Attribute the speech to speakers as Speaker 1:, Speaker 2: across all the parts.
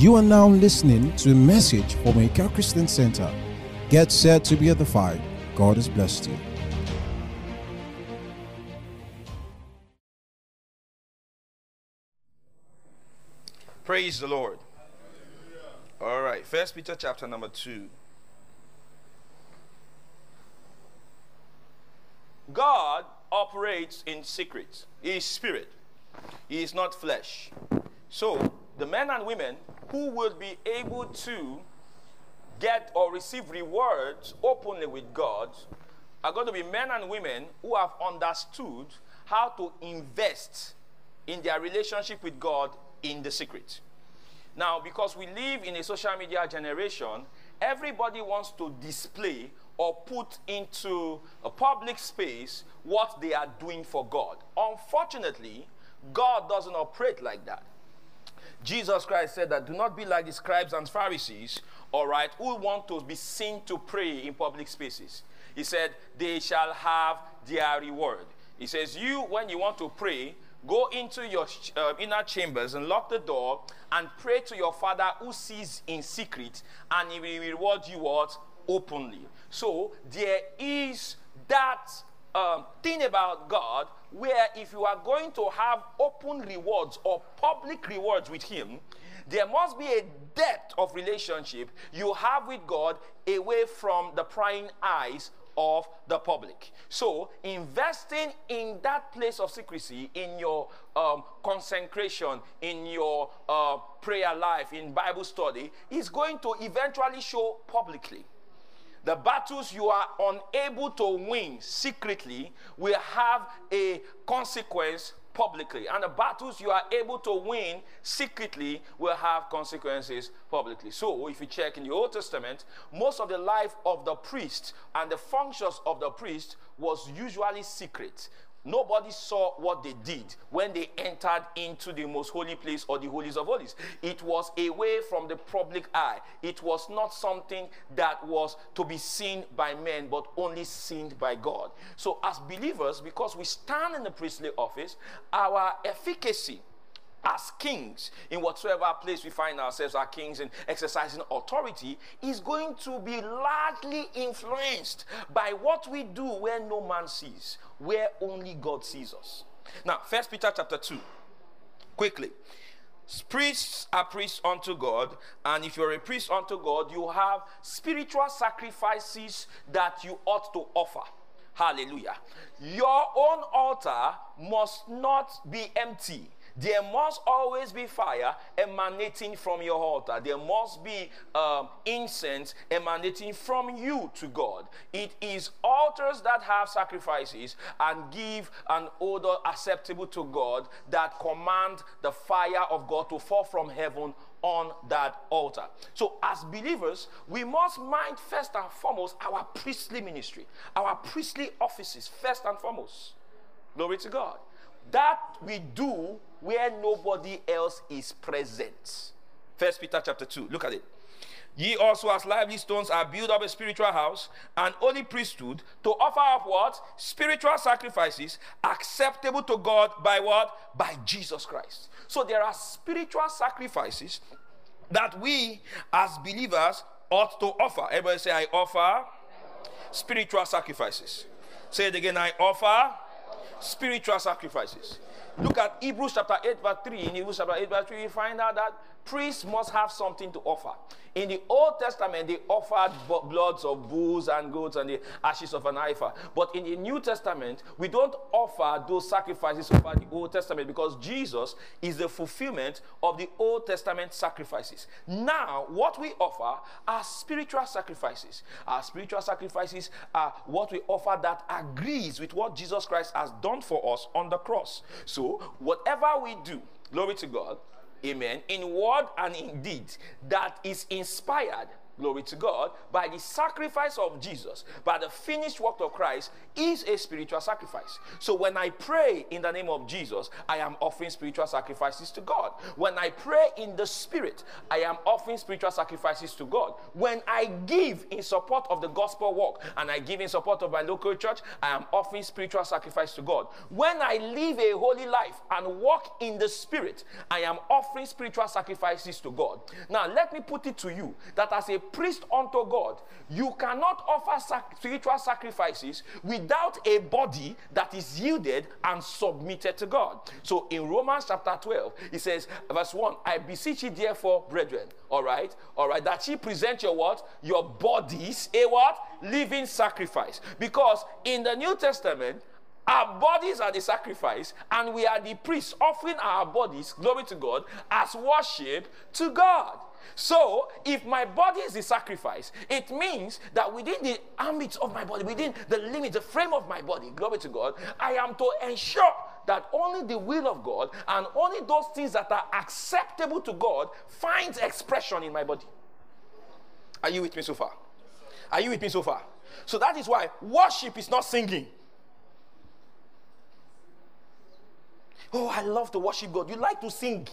Speaker 1: You are now listening to a message from Ika Christian Center. Get set to be edified. God has blessed you.
Speaker 2: Praise the Lord. All right, First Peter chapter number 2. God operates in secret. He is spirit. He is not flesh. So, the men and women who will be able to get or receive rewards openly with God are going to be men and women who have understood how to invest in their relationship with God in the secret. Now, because we live in a social media generation, everybody wants to display or put into a public space what they are doing for God. Unfortunately, God doesn't operate like that. Jesus Christ said that do not be like the scribes and Pharisees, all right, who want to be seen to pray in public spaces. He said, they shall have their reward. He says, you, when you want to pray, go into your uh, inner chambers and lock the door and pray to your Father who sees in secret, and he will reward you what? Openly. So there is that um, thing about God where if you are going to have open rewards or public rewards with Him, there must be a depth of relationship you have with God away from the prying eyes of the public. So, investing in that place of secrecy, in your um, consecration, in your uh, prayer life, in Bible study, is going to eventually show publicly. The battles you are unable to win secretly will have a consequence publicly. And the battles you are able to win secretly will have consequences publicly. So, if you check in the Old Testament, most of the life of the priest and the functions of the priest was usually secret. Nobody saw what they did when they entered into the most holy place or the holies of holies. It was away from the public eye. It was not something that was to be seen by men, but only seen by God. So, as believers, because we stand in the priestly office, our efficacy as kings. In whatsoever place we find ourselves our kings and exercising authority is going to be largely influenced by what we do where no man sees where only god sees us. Now first peter chapter 2 quickly. Priests are priests unto god and if you're a priest unto god you have spiritual sacrifices that you ought to offer. Hallelujah. Your own altar must not be empty there must always be fire emanating from your altar. There must be um, incense emanating from you to God. It is altars that have sacrifices and give an odor acceptable to God that command the fire of God to fall from heaven on that altar. So, as believers, we must mind first and foremost our priestly ministry, our priestly offices, first and foremost. Glory to God. That we do where nobody else is present. First Peter chapter 2. Look at it. Ye also, as lively stones, are built up a spiritual house, an holy priesthood, to offer up what? Spiritual sacrifices acceptable to God by what? By Jesus Christ. So there are spiritual sacrifices that we as believers ought to offer. Everybody say, I offer spiritual sacrifices. Say it again, I offer spiritual sacrifices. Look at Hebrews chapter 8, verse 3. In Hebrews chapter 8, verse 3, we find out that priests must have something to offer. In the Old Testament, they offered bloods of bulls and goats and the ashes of an heifer. But in the New Testament, we don't offer those sacrifices over the Old Testament because Jesus is the fulfillment of the Old Testament sacrifices. Now, what we offer are spiritual sacrifices. Our spiritual sacrifices are what we offer that agrees with what Jesus Christ has done for us on the cross. So, whatever we do, glory to God, amen, in word and in deed that is inspired glory to God, by the sacrifice of Jesus, by the finished work of Christ, is a spiritual sacrifice. So when I pray in the name of Jesus, I am offering spiritual sacrifices to God. When I pray in the Spirit, I am offering spiritual sacrifices to God. When I give in support of the gospel work and I give in support of my local church, I am offering spiritual sacrifice to God. When I live a holy life and walk in the Spirit, I am offering spiritual sacrifices to God. Now, let me put it to you that as a priest unto God, you cannot offer sac- spiritual sacrifices without a body that is yielded and submitted to God. So in Romans chapter 12, it says, verse 1, I beseech you therefore, brethren, all right, all right, that ye present your what? Your bodies, a what? Living sacrifice. Because in the New Testament, our bodies are the sacrifice, and we are the priests offering our bodies, glory to God, as worship to God. So, if my body is the sacrifice, it means that within the ambit of my body, within the limit, the frame of my body, glory to God, I am to ensure that only the will of God and only those things that are acceptable to God finds expression in my body. Are you with me so far? Are you with me so far? So that is why worship is not singing. Oh, I love to worship God. You like to sing.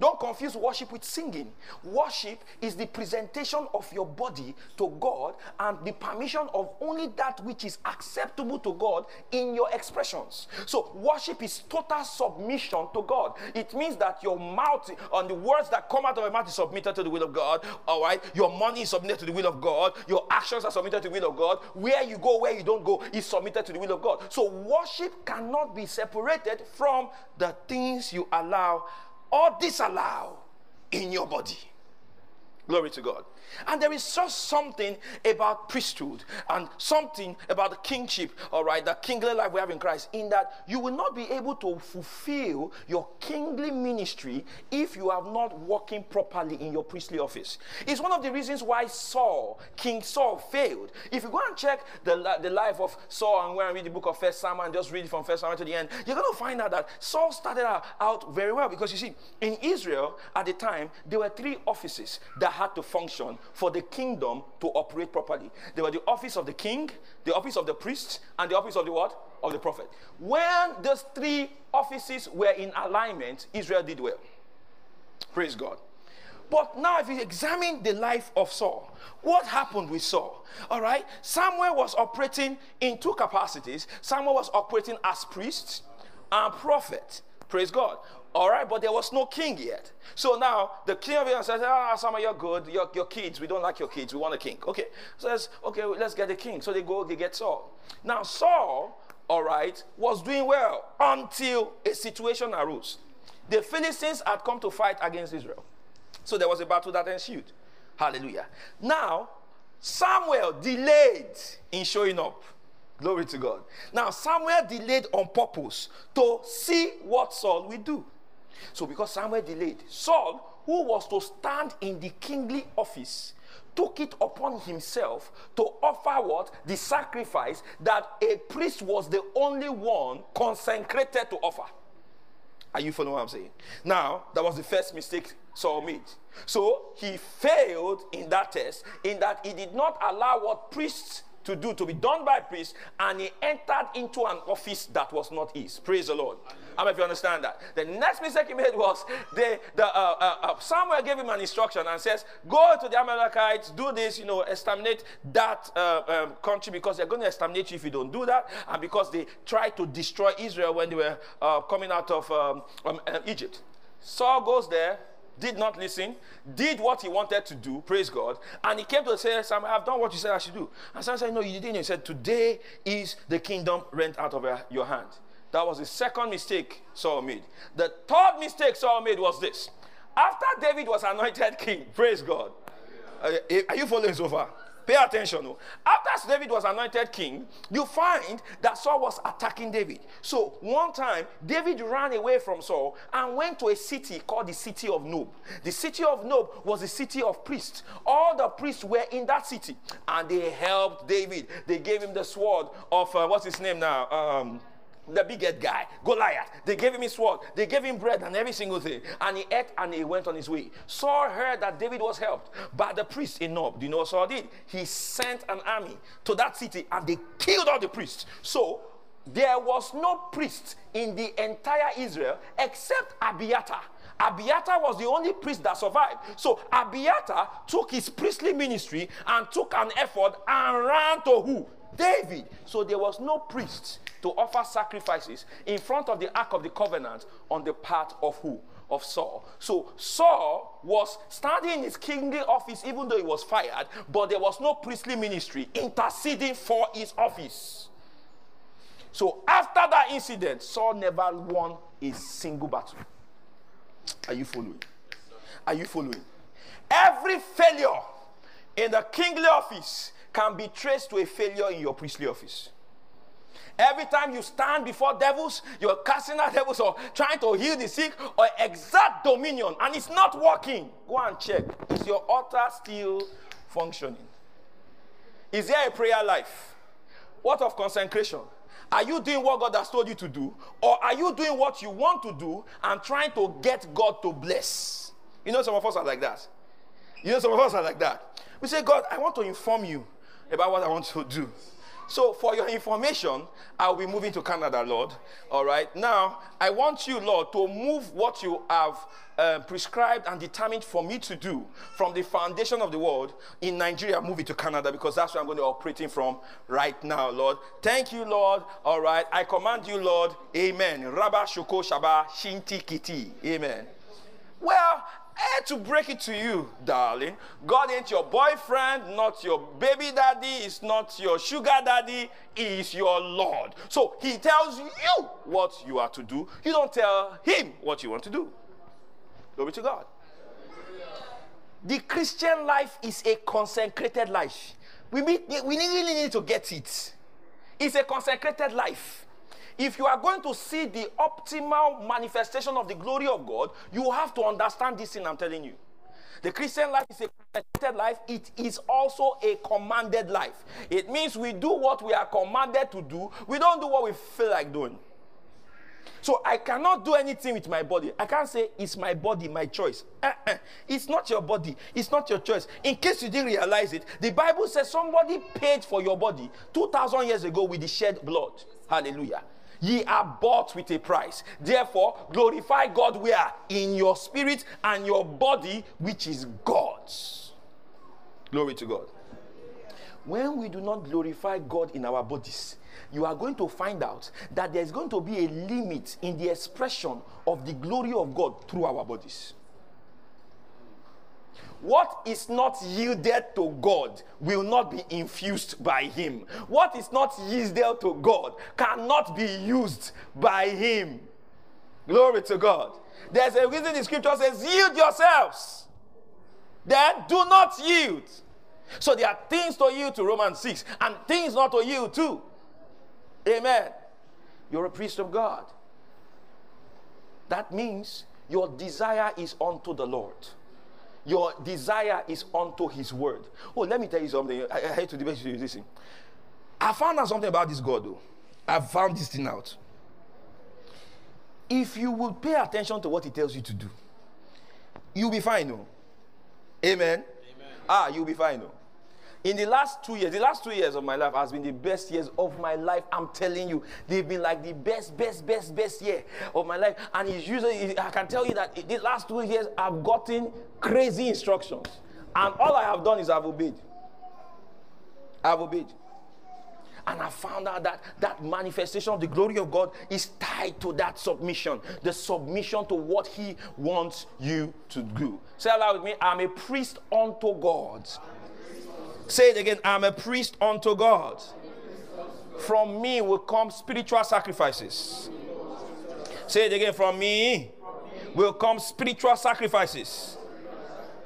Speaker 2: Don't confuse worship with singing. Worship is the presentation of your body to God and the permission of only that which is acceptable to God in your expressions. So, worship is total submission to God. It means that your mouth and the words that come out of your mouth is submitted to the will of God. All right, your money is submitted to the will of God. Your actions are submitted to the will of God. Where you go, where you don't go, is submitted to the will of God. So, worship cannot be separated from the things you allow or disallow in your body. Glory to God. And there is just something about priesthood and something about the kingship, all right, the kingly life we have in Christ, in that you will not be able to fulfill your kingly ministry if you are not working properly in your priestly office. It's one of the reasons why Saul, King Saul, failed. If you go and check the, the life of Saul and go and read the book of First Samuel and just read it from First Samuel to the end, you're going to find out that Saul started out very well because you see, in Israel at the time, there were three offices that had to function for the kingdom to operate properly. There were the office of the king, the office of the priest, and the office of the what? Of the prophet. When those three offices were in alignment, Israel did well. Praise God. But now, if you examine the life of Saul, what happened with Saul? All right, Samuel was operating in two capacities. Samuel was operating as priest and prophet. Praise God. All right, but there was no king yet. So now the king of Israel says, Ah, oh, Samuel, you're good. Your, your kids, we don't like your kids. We want a king. Okay. Says, okay, let's get a king. So they go, they get Saul. Now, Saul, all right, was doing well until a situation arose. The Philistines had come to fight against Israel. So there was a battle that ensued. Hallelujah. Now, Samuel delayed in showing up. Glory to God. Now, Samuel delayed on purpose to see what Saul will do. So, because Samuel delayed, Saul, who was to stand in the kingly office, took it upon himself to offer what? The sacrifice that a priest was the only one consecrated to offer. Are you following what I'm saying? Now, that was the first mistake Saul made. So he failed in that test, in that he did not allow what priests to do to be done by priests, and he entered into an office that was not his. Praise the Lord. I mean, if you understand that. The next mistake he made was the, the uh, uh, uh, Samuel gave him an instruction and says, "Go to the Amalekites, do this, you know, exterminate that uh, um, country because they're going to exterminate you if you don't do that." And because they tried to destroy Israel when they were uh, coming out of um, um, Egypt, Saul goes there did not listen, did what he wanted to do, praise God, and he came to say, I've done what you said I should do. And Sam said, No, you didn't. He said, Today is the kingdom rent out of your hand. That was the second mistake Saul made. The third mistake Saul made was this. After David was anointed king, praise God. Are you following so far? Pay attention. Oh. After David was anointed king, you find that Saul was attacking David. So one time, David ran away from Saul and went to a city called the city of Nob. The city of Nob was a city of priests. All the priests were in that city and they helped David. They gave him the sword of, uh, what's his name now? Um, the biggest guy, Goliath. They gave him his sword, they gave him bread and every single thing. And he ate and he went on his way. Saul heard that David was helped by the priest in Nob. Do you know what Saul did? He sent an army to that city and they killed all the priests. So there was no priest in the entire Israel except Abiathar. Abiathar was the only priest that survived. So Abiathar took his priestly ministry and took an effort and ran to who? David. So there was no priest to offer sacrifices in front of the Ark of the Covenant on the part of who? Of Saul. So Saul was standing in his kingly office even though he was fired, but there was no priestly ministry interceding for his office. So after that incident, Saul never won a single battle. Are you following? Are you following? Every failure in the kingly office can be traced to a failure in your priestly office. Every time you stand before devils, you're casting out devils or trying to heal the sick or exert dominion, and it's not working. Go and check. Is your altar still functioning? Is there a prayer life? What of consecration? Are you doing what God has told you to do? Or are you doing what you want to do and trying to get God to bless? You know, some of us are like that. You know, some of us are like that. We say, God, I want to inform you about what I want to do. So, for your information, I'll be moving to Canada, Lord. All right. Now, I want you, Lord, to move what you have uh, prescribed and determined for me to do from the foundation of the world in Nigeria, move it to Canada because that's where I'm going to be operating from right now, Lord. Thank you, Lord. All right. I command you, Lord. Amen. Rabba Shoko Shaba Shinti Kiti. Amen. Well, to break it to you, darling. God ain't your boyfriend, not your baby daddy, is not your sugar daddy, he is your Lord. So he tells you what you are to do. You don't tell him what you want to do. Glory to God. The Christian life is a consecrated life. We, meet, we really need to get it. It's a consecrated life. If you are going to see the optimal manifestation of the glory of God, you have to understand this thing I'm telling you. The Christian life is a commanded life. It is also a commanded life. It means we do what we are commanded to do. We don't do what we feel like doing. So I cannot do anything with my body. I can't say it's my body, my choice. Uh-uh. It's not your body. It's not your choice. In case you didn't realize it, the Bible says somebody paid for your body 2,000 years ago with the shed blood. Hallelujah. Ye are bought with a price. Therefore, glorify God where? In your spirit and your body, which is God's. Glory to God. When we do not glorify God in our bodies, you are going to find out that there's going to be a limit in the expression of the glory of God through our bodies. What is not yielded to God will not be infused by Him. What is not yielded to God cannot be used by Him. Glory to God. There's a reason the scripture says, Yield yourselves. Then do not yield. So there are things to yield to Romans 6 and things not to yield to. Amen. You're a priest of God. That means your desire is unto the Lord your desire is unto his word. Oh, let me tell you something. I, I hate to debate you thing. I found out something about this God, though. I found this thing out. If you will pay attention to what he tells you to do, you'll be fine, no? Amen. Amen. Ah, you'll be fine, no? In the last two years, the last two years of my life has been the best years of my life. I'm telling you, they've been like the best, best, best, best year of my life. And it's usually, I can tell you that the last two years, I've gotten crazy instructions. And all I have done is I've obeyed. I've obeyed. And I found out that that manifestation of the glory of God is tied to that submission, the submission to what He wants you to do. Say aloud with me I'm a priest unto God. Say it again I'm a priest unto God. From me will come spiritual sacrifices. Say it again from me will come spiritual sacrifices.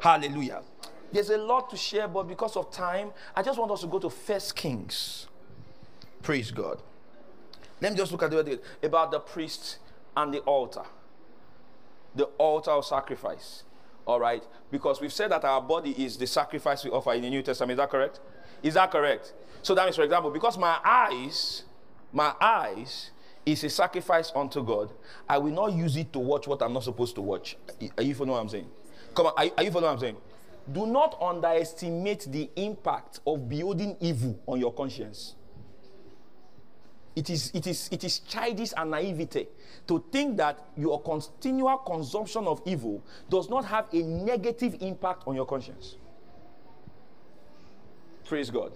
Speaker 2: Hallelujah. There's a lot to share, but because of time, I just want us to go to First Kings. Praise God. Let me just look at the about the priest and the altar. The altar of sacrifice. All right? Because we've said that our body is the sacrifice we offer in the New Testament. Is that correct? Is that correct? So that means, for example, because my eyes, my eyes is a sacrifice unto God, I will not use it to watch what I'm not supposed to watch. Are you following what I'm saying? Come on, are, are you following what I'm saying? Do not underestimate the impact of beholding evil on your conscience. It is, it, is, it is childish and naivety to think that your continual consumption of evil does not have a negative impact on your conscience. Praise God.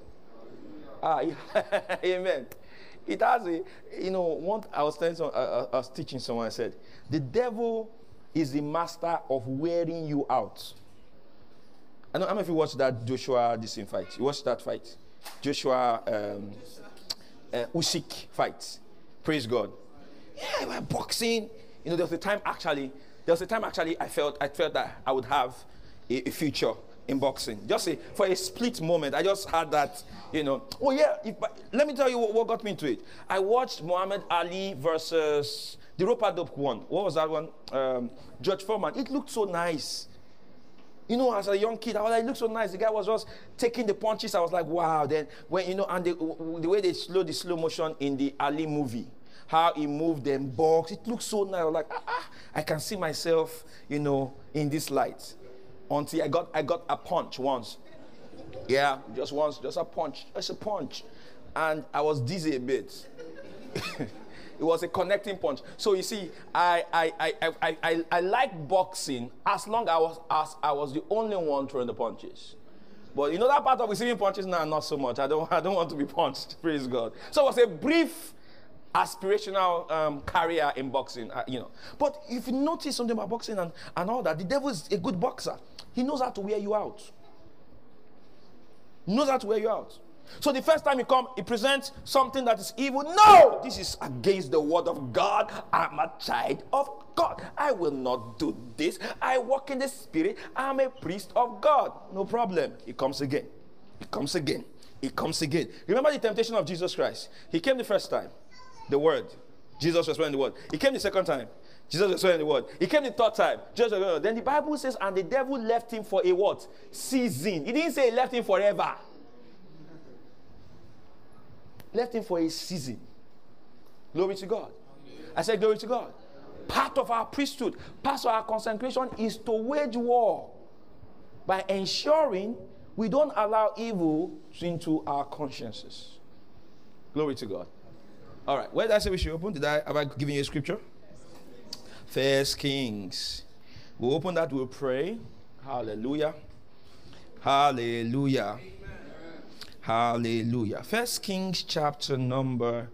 Speaker 2: Ah, amen. It has a, you know, one, I was, telling some, I was teaching someone, I said, the devil is the master of wearing you out. I don't know if you watched that Joshua this fight. You watched that fight? Joshua um, uh, Usyk. Praise God. Yeah, we're boxing. You know, there was a time actually, there was a time actually I felt I felt that I would have a, a future in boxing. Just a, for a split moment, I just had that, you know. Oh yeah, if, let me tell you what, what, got me into it. I watched Muhammad Ali versus the Rope-a-Dope one. What was that one? Um, George Foreman. It looked so nice. You know, as a young kid, I was like, it looked so nice. The guy was just taking the punches. I was like, wow. Then when you know, and the, the way they slow the slow motion in the Ali movie, how he moved and box, it looked so nice. I was like, ah, I can see myself, you know, in this light until I got I got a punch once. Yeah, just once, just a punch, just a punch, and I was dizzy a bit. it was a connecting punch. So you see, I I, I, I, I, I like boxing as long as I was as I was the only one throwing the punches. But you know that part of receiving punches now, not so much. I don't I don't want to be punched. Praise God. So it was a brief aspirational um, career in boxing, uh, you know. But if you notice something about boxing and, and all that, the devil is a good boxer. He knows how to wear you out. He knows how to wear you out. So the first time he comes, he presents something that is evil. No, this is against the word of God. I'm a child of God. I will not do this. I walk in the spirit. I'm a priest of God. No problem. He comes again. He comes again. He comes again. Remember the temptation of Jesus Christ. He came the first time. The word. Jesus was wearing the word. He came the second time. Jesus was saying the word. He came the third time. Jesus was, then the Bible says, and the devil left him for a what? Season. He didn't say he left him forever. Left him for a season. Glory to God. I said, Glory to God. Part of our priesthood, part of our consecration is to wage war by ensuring we don't allow evil into our consciences. Glory to God. All right. Where did I say we should open? Did I have I given you a scripture? First Kings. We'll open that, we'll pray. Hallelujah. Hallelujah. Hallelujah. First Kings chapter number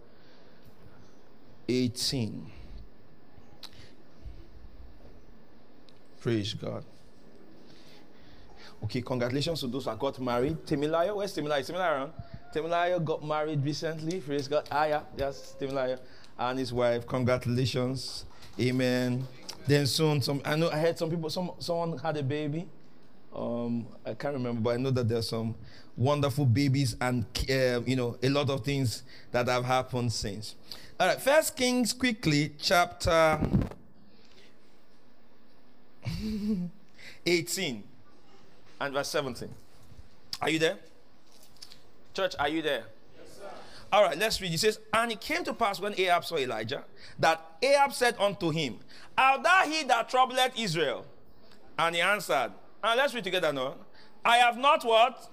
Speaker 2: 18. Praise God. Okay, congratulations to those that got married. Temilaya, where's Temilaya? Temilaya around? Temilaya got married recently. Praise God. Ah, yeah, that's Temilaya and his wife. Congratulations. Amen. Then soon, some I know I heard some people, some someone had a baby. Um, I can't remember, but I know that there's some wonderful babies and uh, you know a lot of things that have happened since. All right, First Kings quickly, chapter 18 and verse 17. Are you there? Church, are you there? All right, let's read. He says, And it came to pass when Ahab saw Elijah that Ahab said unto him, Art thou he that troubleth Israel? And he answered, and let's read together now. I have not what?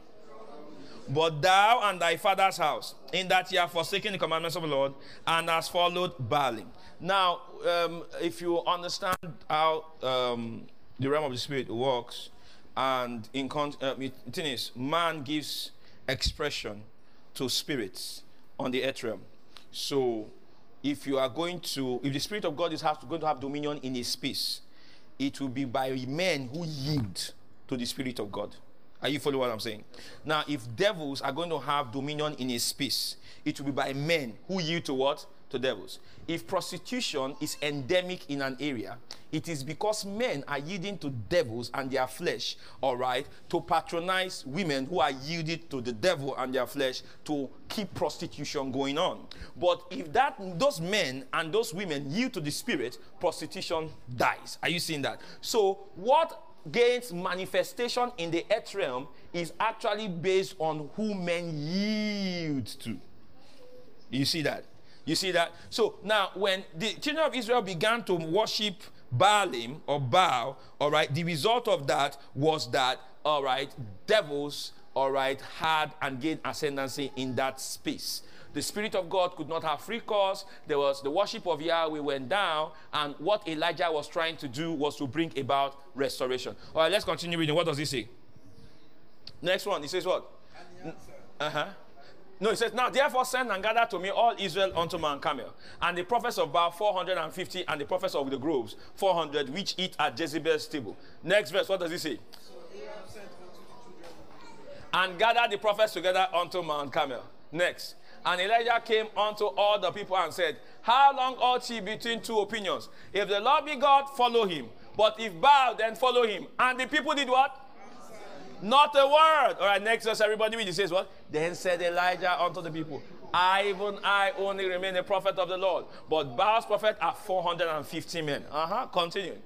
Speaker 2: But thou and thy father's house, in that ye have forsaken the commandments of the Lord, and has followed Baalim. Now, um, if you understand how um, the realm of the spirit works, and in con- uh, man gives expression to spirits on the earth realm. So, if you are going to, if the Spirit of God is have, going to have dominion in His space, it will be by men who yield to the Spirit of God. Are you following what I'm saying? Now, if devils are going to have dominion in a space, it will be by men who yield to what? to devils. If prostitution is endemic in an area, it is because men are yielding to devils and their flesh, all right, to patronize women who are yielded to the devil and their flesh to keep prostitution going on. But if that those men and those women yield to the spirit, prostitution dies. Are you seeing that? So what gains manifestation in the earth realm is actually based on who men yield to. You see that? You see that? So now, when the children of Israel began to worship Baalim or Baal, all right, the result of that was that, all right, devils, all right, had and gained ascendancy in that space. The Spirit of God could not have free course. There was the worship of Yahweh went down, and what Elijah was trying to do was to bring about restoration. All right, let's continue reading. What does he say? Next one, he says what? Uh huh. No, he says, Now therefore send and gather to me all Israel unto Mount Carmel, and the prophets of Baal 450, and the prophets of the groves 400, which eat at Jezebel's table. Next verse, what does he say? and gather the prophets together unto Mount Carmel. Next. And Elijah came unto all the people and said, How long ought ye between two opinions? If the Lord be God, follow him. But if Baal, then follow him. And the people did what? Not a word. All right, next verse, everybody read. Says what? Then said Elijah unto the people, I, even I only remain a prophet of the Lord. But Baal's prophet are 450 men. Uh huh. Continue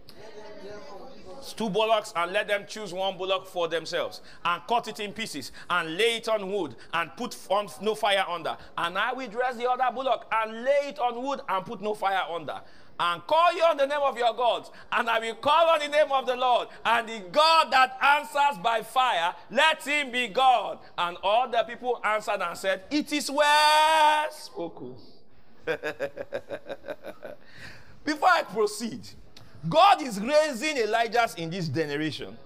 Speaker 2: two bullocks and let them choose one bullock for themselves and cut it in pieces and lay it on wood and put on no fire under and i will dress the other bullock and lay it on wood and put no fire under and call you on the name of your gods, and I will call on the name of the Lord, and the God that answers by fire, let him be God. And all the people answered and said, It is well spoken. Before I proceed, God is raising Elijahs in this generation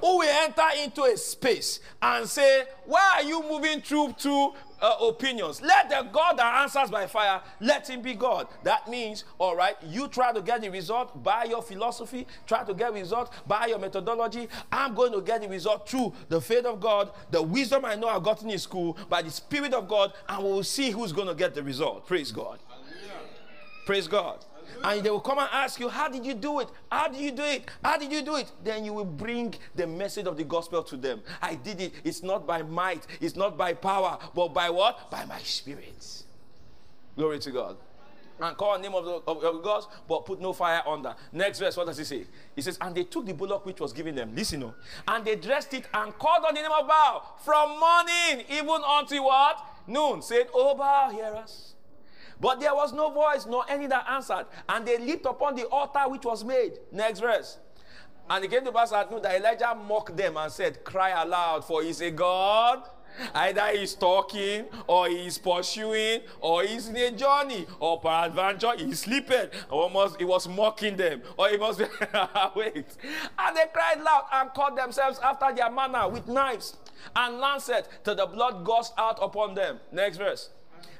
Speaker 2: who will enter into a space and say, Why are you moving through two uh, opinions? Let the God that answers by fire, let him be God. That means, all right, you try to get the result by your philosophy, try to get result by your methodology. I'm going to get the result through the faith of God, the wisdom I know I've gotten in school, by the Spirit of God, and we will see who's going to get the result. Praise God. Praise God. And they will come and ask you, How did you do it? How did you do it? How did you do it? Then you will bring the message of the gospel to them. I did it. It's not by might, it's not by power, but by what? By my spirit. Glory to God. And call the name of the of, of gods, but put no fire under. Next verse, what does he say? He says, And they took the bullock which was given them. Listen, no. And they dressed it and called on the name of Baal from morning even until what? Noon. Said, Oh Baal, hear us. But there was no voice, nor any that answered. And they leaped upon the altar which was made. Next verse. And it came to pass at noon that Elijah mocked them and said, Cry aloud, for he is a God. Either he's talking, or he's pursuing, or he's in a journey, or peradventure he's sleeping. Almost he was mocking them, or he must be wait. And they cried loud and cut themselves after their manner with knives and lancet till the blood gushed out upon them. Next verse.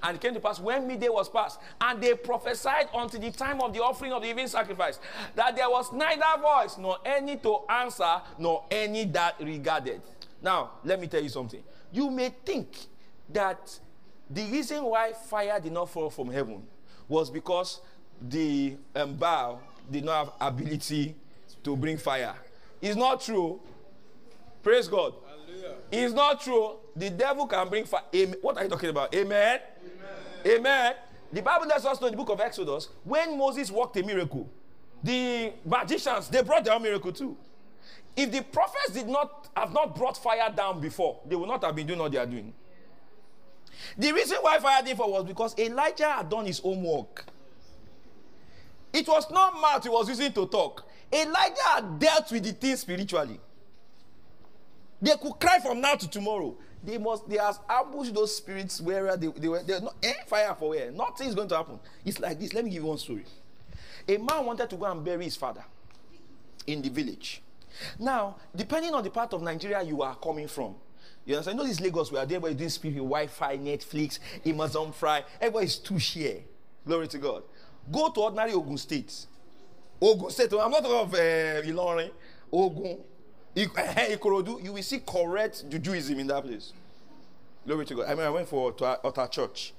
Speaker 2: And it came to pass when midday was past, and they prophesied until the time of the offering of the evening sacrifice, that there was neither voice, nor any to answer, nor any that regarded. Now, let me tell you something. You may think that the reason why fire did not fall from heaven was because the um, Baal did not have ability to bring fire. It's not true. Praise God. Hallelujah. It's not true. The devil can bring fire. What are you talking about? Amen. Amen. The Bible lets us know in the book of Exodus when Moses worked a miracle, the magicians they brought their own miracle too. If the prophets did not have not brought fire down before, they would not have been doing what they are doing. The reason why fire didn't fall was because Elijah had done his homework. It was not mouth he was using to talk. Elijah had dealt with the thing spiritually. They could cry from now to tomorrow they must they have ambushed those spirits where they, they were they're not eh, fire for where nothing is going to happen it's like this let me give you one story a man wanted to go and bury his father in the village now depending on the part of nigeria you are coming from you understand? You know this Lagos we are where everybody doing spirit Wi-Fi, Netflix, Amazon Fry. Everybody is too share. Glory to God. Go to ordinary Ogun State. Ogun State. I'm not talking of uh, Ilorin. Ogun. Ikorodu, you will see correct Judaism in that place. Glory to God. I mean, I went for to our, church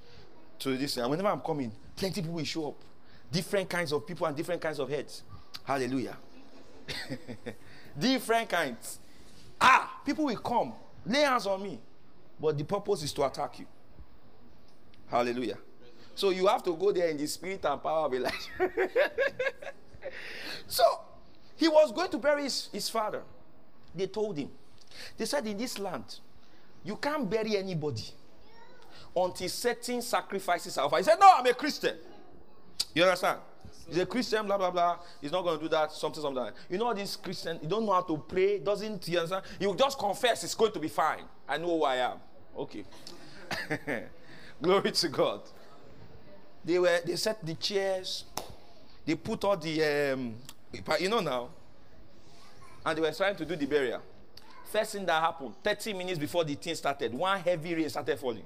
Speaker 2: to this, and whenever I'm coming, plenty people will show up. Different kinds of people and different kinds of heads. Hallelujah. different kinds. Ah, people will come, lay hands on me, but the purpose is to attack you. Hallelujah. So you have to go there in the spirit and power of Elijah. so he was going to bury his, his father. They told him. They said, In this land, you can't bury anybody until certain sacrifices are offered. He said, No, I'm a Christian. You understand? He's a Christian, blah, blah, blah. He's not going to do that, something, something. You know, this Christian, he don't know how to pray, doesn't, you will just confess it's going to be fine. I know who I am. Okay. Glory to God. They were, they set the chairs, they put all the, um, you know now, and they were trying to do the burial. First thing that happened, 30 minutes before the thing started, one heavy rain started falling.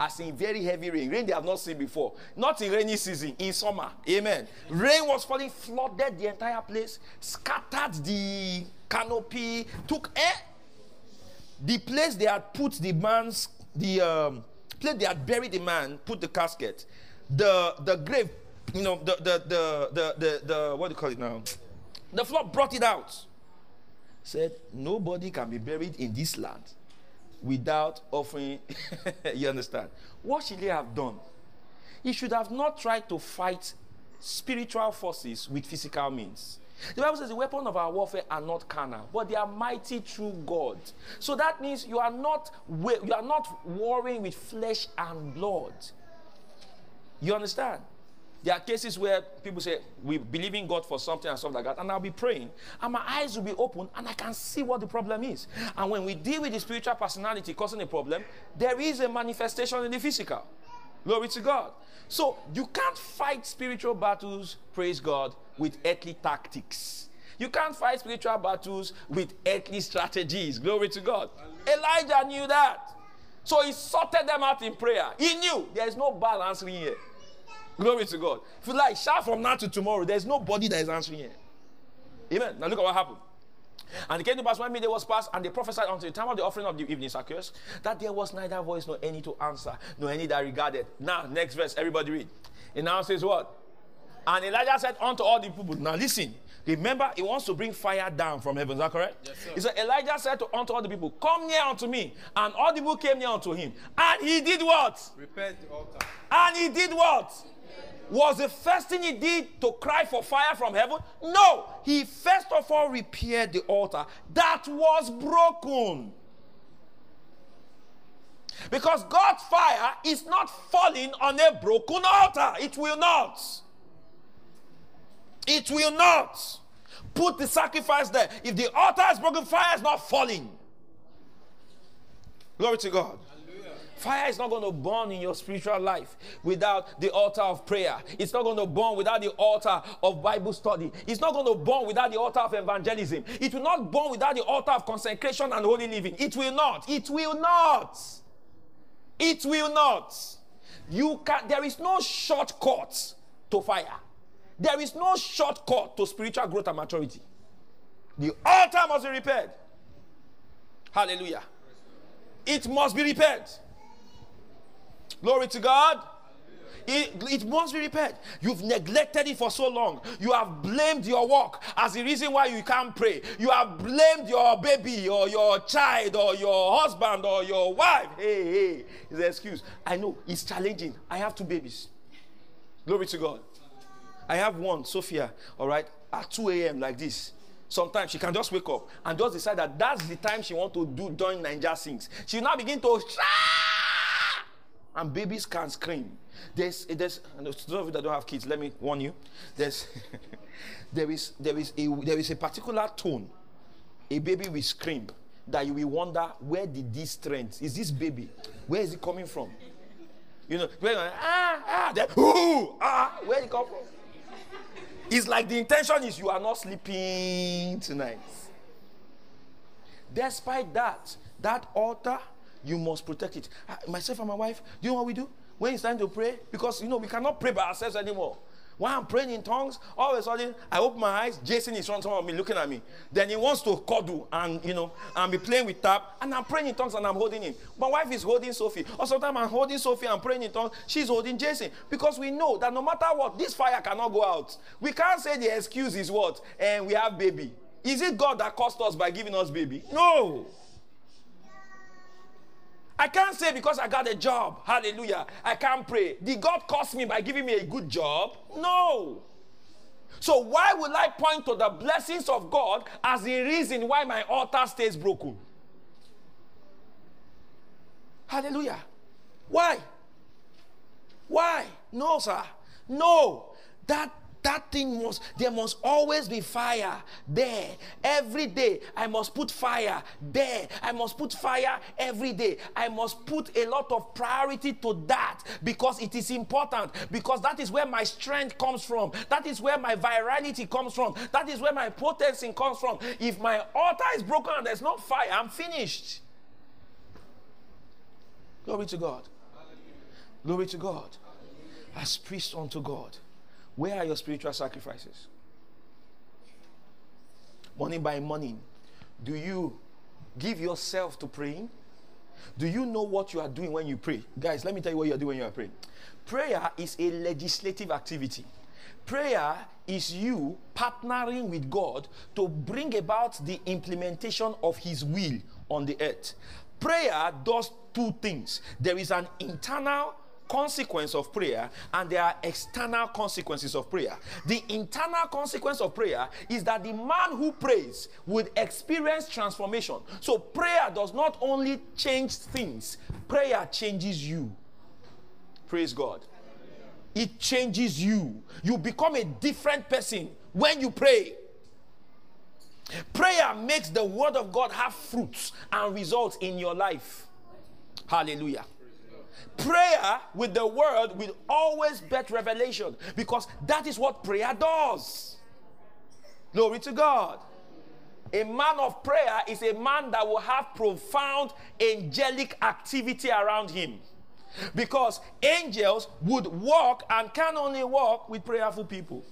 Speaker 2: As in very heavy rain. Rain they have not seen before. Not in rainy season, in summer. Amen. Rain was falling, flooded the entire place, scattered the canopy, took air. The place they had put the man's, the um, place they had buried the man, put the casket, the the grave, you know, the the the the the, the what do you call it now? The flood brought it out said, Nobody can be buried in this land without offering. you understand? What should he have done? He should have not tried to fight spiritual forces with physical means. The Bible says the weapon of our warfare are not carnal, but they are mighty through God. So that means you are not you are not warring with flesh and blood. You understand? There are cases where people say, We believe in God for something and stuff like that, and I'll be praying, and my eyes will be open, and I can see what the problem is. And when we deal with the spiritual personality causing a problem, there is a manifestation in the physical. Glory to God. So you can't fight spiritual battles, praise God, with earthly tactics. You can't fight spiritual battles with earthly strategies. Glory to God. Elijah knew that. So he sorted them out in prayer. He knew there is no balance here. Glory to God. If you like, shout from now to tomorrow. There's nobody that is answering here. Amen. Now look at what happened. And it came to pass when midday was past, and they prophesied unto the time of the offering of the evening sacrifice that there was neither voice nor any to answer, nor any that regarded. Now, next verse, everybody read. It now says what? And Elijah said unto all the people, Now listen, remember, he wants to bring fire down from heaven. Is that correct? Yes, sir. He said, Elijah said to, unto all the people, Come near unto me. And all the people came near unto him. And he did what?
Speaker 3: Repaired the altar.
Speaker 2: And he did what? Was the first thing he did to cry for fire from heaven? No. He first of all repaired the altar that was broken. Because God's fire is not falling on a broken altar. It will not. It will not. Put the sacrifice there. If the altar is broken, fire is not falling. Glory to God. Fire is not going to burn in your spiritual life without the altar of prayer. It's not going to burn without the altar of Bible study. It's not going to burn without the altar of evangelism. It will not burn without the altar of consecration and holy living. It will not. It will not. It will not. You can there is no shortcut to fire. There is no shortcut to spiritual growth and maturity. The altar must be repaired. Hallelujah. It must be repaired. Glory to God. It, it, must be repaired. You've neglected it for so long. You have blamed your work as the reason why you can't pray. You have blamed your baby or your child or your husband or your wife. Hey, hey, it's an excuse. I know it's challenging. I have two babies. Glory to God. I have one, Sophia, all right, at 2 a.m. like this. Sometimes she can just wake up and just decide that that's the time she want to do join Ninja Sings. She now begin to and babies can scream. There's, there's, those of you that don't have kids, let me warn you. There's, there is, there is a, there is a particular tone. A baby will scream that you will wonder where did this strength is this baby? Where is it coming from? You know, when ah ah, then, ooh, ah, where did it come from? It's like the intention is you are not sleeping tonight. Despite that, that altar you must protect it. Ah, myself and my wife, do you know what we do? When it's time to pray, because you know we cannot pray by ourselves anymore. When I'm praying in tongues, all of a sudden I open my eyes, Jason is on top of me looking at me. Then he wants to cuddle and you know, and be playing with tap, and I'm praying in tongues and I'm holding him. My wife is holding Sophie. Or sometimes I'm holding Sophie and praying in tongues, she's holding Jason. Because we know that no matter what, this fire cannot go out. We can't say the excuse is what? And we have baby. Is it God that caused us by giving us baby? No. I can't say because I got a job, hallelujah, I can't pray. Did God curse me by giving me a good job? No. So why would I point to the blessings of God as the reason why my altar stays broken? Hallelujah. Why? Why? No, sir. No. That that thing must there must always be fire there. Every day i must put fire there. I must put fire every day. I must put a lot of priority to that because it is important. Because that is where my strength comes from. That is where my virality comes from. That is where my potency comes from. If my altar is broken and there's no fire i'm finished. Glory to god. Glory to god. As priest unto god where are your spiritual sacrifices? Morning by morning, do you give yourself to praying? Do you know what you are doing when you pray? Guys, let me tell you what you are doing when you are praying. Prayer is a legislative activity. Prayer is you partnering with God to bring about the implementation of His will on the earth. Prayer does two things there is an internal consequence of prayer and there are external consequences of prayer. The internal consequence of prayer is that the man who prays would experience transformation. So prayer does not only change things, prayer changes you. Praise God. It changes you. You become a different person when you pray. Prayer makes the word of God have fruits and results in your life. Hallelujah prayer with the word will always bet revelation because that is what prayer does. Glory to God. A man of prayer is a man that will have profound angelic activity around him. Because angels would walk and can only walk with prayerful people.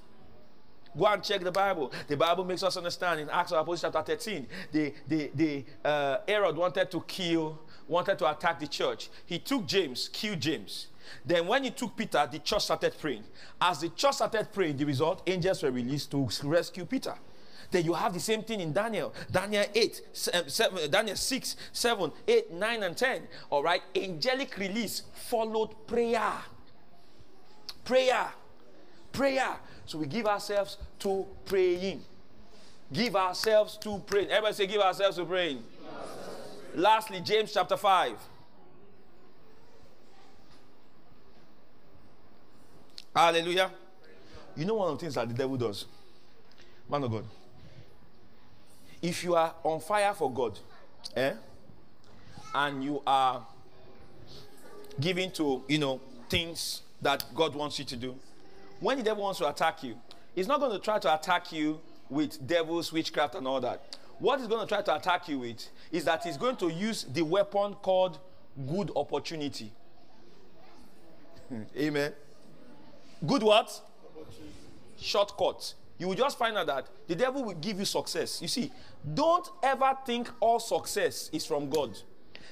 Speaker 2: Go and check the Bible. The Bible makes us understand in Acts of Apostles chapter 13, the, the, the uh, Herod wanted to kill wanted to attack the church. He took James, killed James. Then when he took Peter, the church started praying. As the church started praying, the result, angels were released to rescue Peter. Then you have the same thing in Daniel. Daniel 8, um, 7, Daniel 6, 7, 8, 9, and 10. All right. Angelic release followed prayer. Prayer. Prayer. So we give ourselves to praying. Give ourselves to praying. Everybody say, give ourselves to praying. Lastly, James chapter 5. Hallelujah. You know one of the things that the devil does? Man of God. If you are on fire for God, eh? And you are giving to, you know, things that God wants you to do. When the devil wants to attack you, he's not going to try to attack you with devils, witchcraft, and all that. What he's going to try to attack you with is that he's going to use the weapon called good opportunity. Amen. Good what? Shortcut. You will just find out that the devil will give you success. You see, don't ever think all success is from God.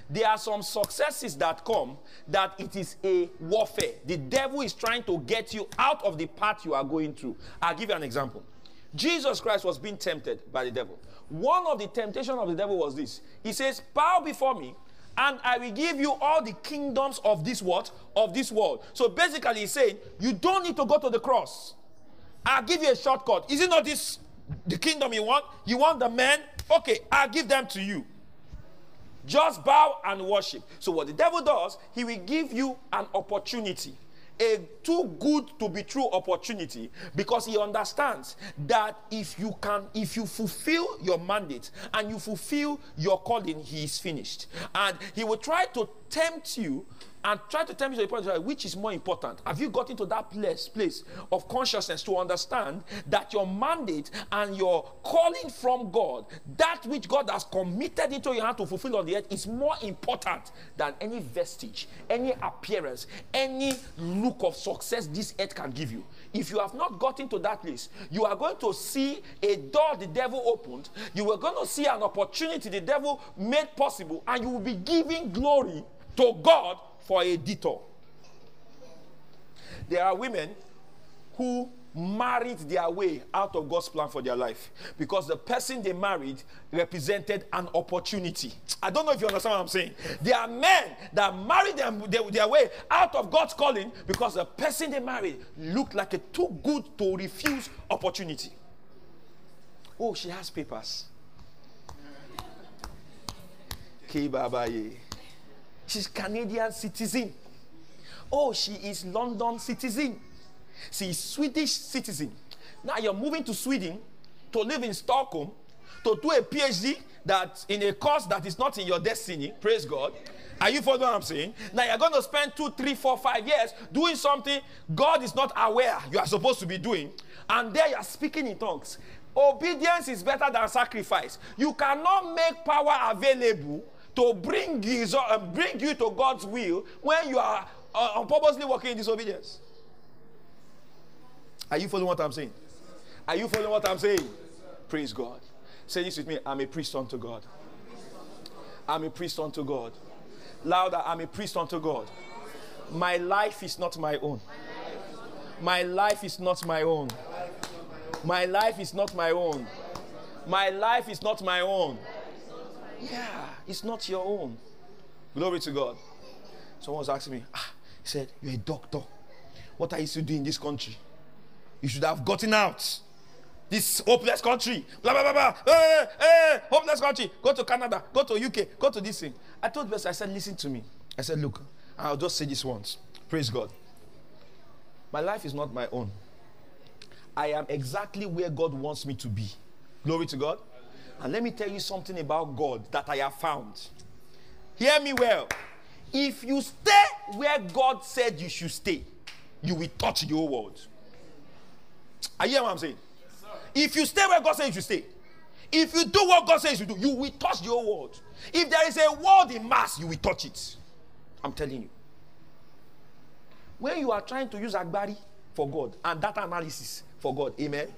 Speaker 2: There are some successes that come that it is a warfare. The devil is trying to get you out of the path you are going through. I'll give you an example. Jesus Christ was being tempted by the devil. One of the temptation of the devil was this. He says, Bow before me, and I will give you all the kingdoms of this world, of this world. So basically, he's saying, You don't need to go to the cross. I'll give you a shortcut. Is it not this the kingdom you want? You want the men? Okay, I'll give them to you. Just bow and worship. So, what the devil does, he will give you an opportunity a too good to be true opportunity because he understands that if you can if you fulfill your mandate and you fulfill your calling he is finished. And he will try to tempt you and try to tell me to the point which is more important. Have you got into that place, place of consciousness to understand that your mandate and your calling from God, that which God has committed into your hand to fulfill on the earth, is more important than any vestige, any appearance, any look of success this earth can give you. If you have not gotten to that place, you are going to see a door the devil opened. You are going to see an opportunity the devil made possible, and you will be giving glory to God for a detour. There are women who married their way out of God's plan for their life because the person they married represented an opportunity. I don't know if you understand what I'm saying. There are men that married them their, their way out of God's calling because the person they married looked like a too good to refuse opportunity. Oh, she has papers. She's Canadian citizen. Oh, she is London citizen. She is Swedish citizen. Now you're moving to Sweden to live in Stockholm to do a PhD that in a course that is not in your destiny. Praise God. Are you following what I'm saying? Now you're going to spend two, three, four, five years doing something God is not aware you are supposed to be doing, and there you are speaking in tongues. Obedience is better than sacrifice. You cannot make power available to bring you, uh, bring you to God's will when you are uh, purposely working in disobedience. Are you following what I'm saying? Are you following what I'm saying? Praise God. Say this with me I'm a priest unto God. I'm a priest unto God. Louder, I'm a priest unto God. My life is not my own. My life is not my own. My life is not my own. My life is not my own. Yeah, it's not your own. Glory to God. Someone was asking me, ah, he said, You're a doctor. What are you still doing in this country? You should have gotten out. This hopeless country. Blah, blah, blah, blah. Hey, hey, hopeless country. Go to Canada. Go to UK. Go to this thing. I told the I said, Listen to me. I said, Look, I'll just say this once. Praise God. My life is not my own. I am exactly where God wants me to be. Glory to God. And let me tell you something about God that I have found. Hear me well. If you stay where God said you should stay, you will touch the whole world. Are you hear what I'm saying? Yes, if you stay where God says you should stay, if you do what God says you do, you will touch the whole world. If there is a world in mass, you will touch it. I'm telling you. When you are trying to use Agbari for God and data analysis, for God. Amen.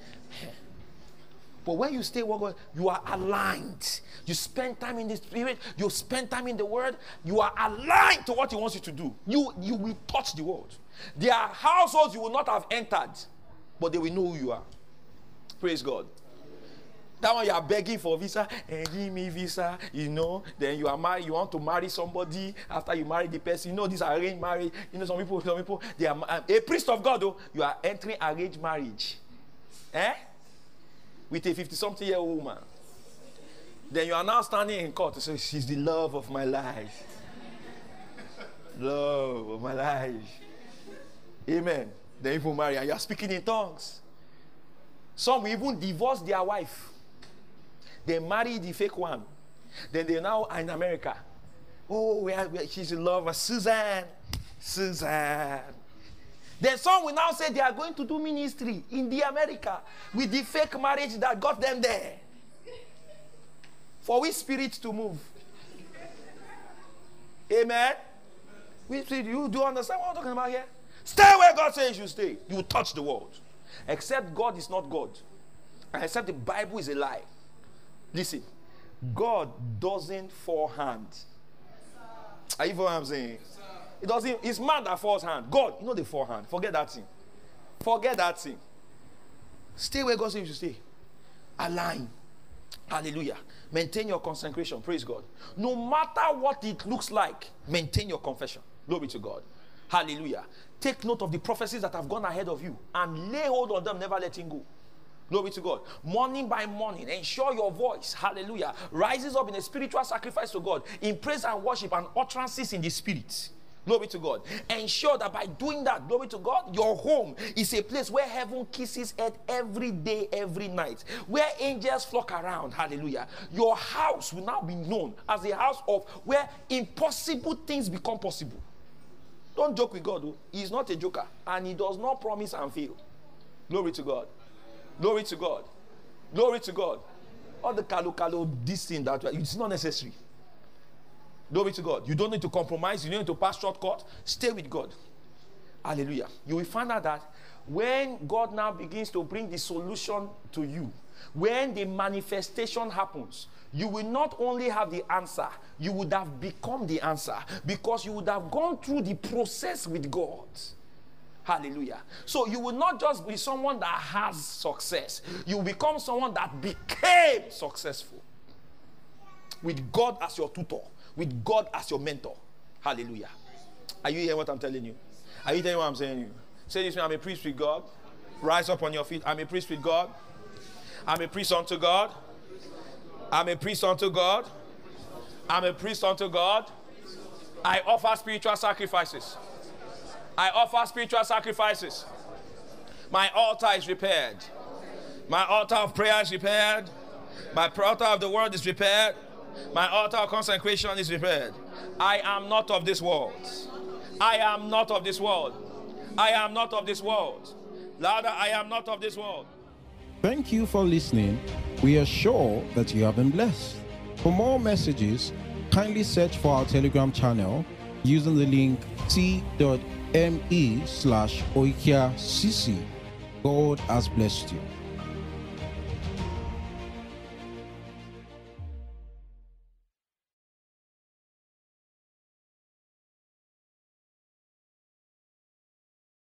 Speaker 2: But when you stay with God, you are aligned. You spend time in the spirit, you spend time in the word, you are aligned to what he wants you to do. You you will touch the world. There are households you will not have entered, but they will know who you are. Praise God. That one you are begging for visa and give me visa, you know. Then you are married, you want to marry somebody after you marry the person. You know, this arranged marriage. You know, some people, some people, they are uh, a priest of God, though. You are entering arranged marriage. Eh? With a 50 something year old woman. Then you are now standing in court to say, She's the love of my life. love of my life. Amen. Then you marry and you are speaking in tongues. Some even divorce their wife. They marry the fake one. Then they now are in America. Oh, we are, we are, she's in love with Susan. Susan. Then some will now say they are going to do ministry in the America with the fake marriage that got them there. For which spirit to move? Amen. Spirit? You do understand what I'm talking about here? Stay where God says you stay. You will touch the world. Except God is not God. And except the Bible is a lie. Listen, God doesn't forehand. Are you what I'm saying? It doesn't, it's man that falls hand. God, you know the forehand. Forget that thing. Forget that thing. Stay where God says you stay. Align. Hallelujah. Maintain your consecration. Praise God. No matter what it looks like, maintain your confession. Glory to God. Hallelujah. Take note of the prophecies that have gone ahead of you and lay hold on them, never letting go. Glory to God. Morning by morning, ensure your voice, hallelujah, rises up in a spiritual sacrifice to God, in praise and worship and utterances in the spirit. Glory to God. Ensure that by doing that, glory to God, your home is a place where heaven kisses earth every day, every night, where angels flock around. Hallelujah. Your house will now be known as a house of where impossible things become possible. Don't joke with God. Though. He is not a joker and he does not promise and fail. Glory to God. Glory to God. Glory to God. All the kalo kalo, this thing that it's not necessary. Glory to God. You don't need to compromise. You don't need to pass shortcut. Stay with God. Hallelujah. You will find out that when God now begins to bring the solution to you, when the manifestation happens, you will not only have the answer, you would have become the answer because you would have gone through the process with God. Hallelujah. So you will not just be someone that has success, you become someone that became successful with God as your tutor, with God as your mentor. Hallelujah. Are you hearing what I'm telling you? Are you hearing what I'm saying you? Say this, to me, I'm a priest with God. Rise up on your feet. I'm a priest with God. I'm a priest unto God. I'm a priest unto God. I'm a priest unto God. I offer spiritual sacrifices. I offer spiritual sacrifices. My altar is repaired. My altar of prayer is repaired. My altar of the world is repaired. My altar of consecration is prepared. I am not of this world. I am not of this world. I am not of this world. Louder, I am not of this world.
Speaker 1: Thank you for listening. We are sure that you have been blessed. For more messages, kindly search for our Telegram channel using the link t.me slash oikiacc. God has blessed you.